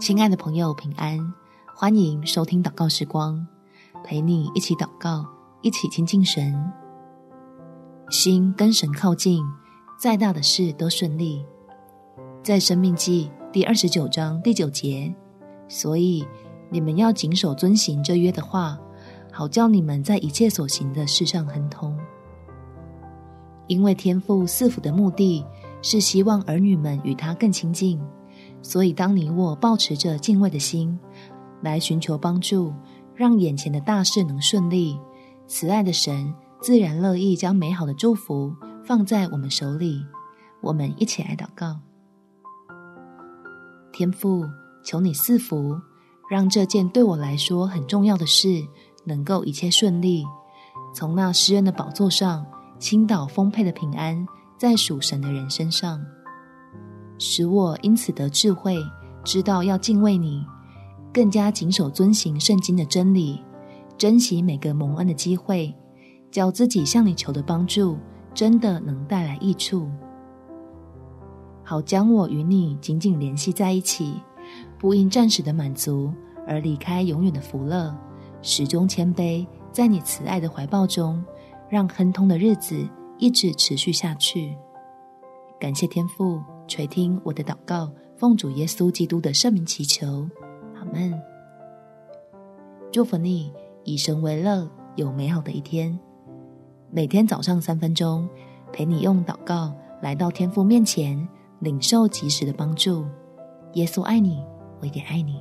亲爱的朋友，平安！欢迎收听祷告时光，陪你一起祷告，一起亲近神。心跟神靠近，再大的事都顺利。在生命记第二十九章第九节，所以你们要谨守遵行这约的话，好叫你们在一切所行的事上亨通。因为天父赐福的目的是希望儿女们与他更亲近。所以，当你我抱持着敬畏的心来寻求帮助，让眼前的大事能顺利，慈爱的神自然乐意将美好的祝福放在我们手里。我们一起来祷告：天父，求你赐福，让这件对我来说很重要的事能够一切顺利，从那施恩的宝座上倾倒丰沛的平安在属神的人身上。使我因此得智慧，知道要敬畏你，更加谨守遵行圣经的真理，珍惜每个蒙恩的机会，叫自己向你求的帮助真的能带来益处，好将我与你紧紧联系在一起，不因暂时的满足而离开永远的福乐，始终谦卑在你慈爱的怀抱中，让亨通的日子一直持续下去。感谢天父。垂听我的祷告，奉主耶稣基督的圣名祈求，阿门。祝福你以神为乐，有美好的一天。每天早上三分钟，陪你用祷告来到天父面前，领受及时的帮助。耶稣爱你，我也爱你。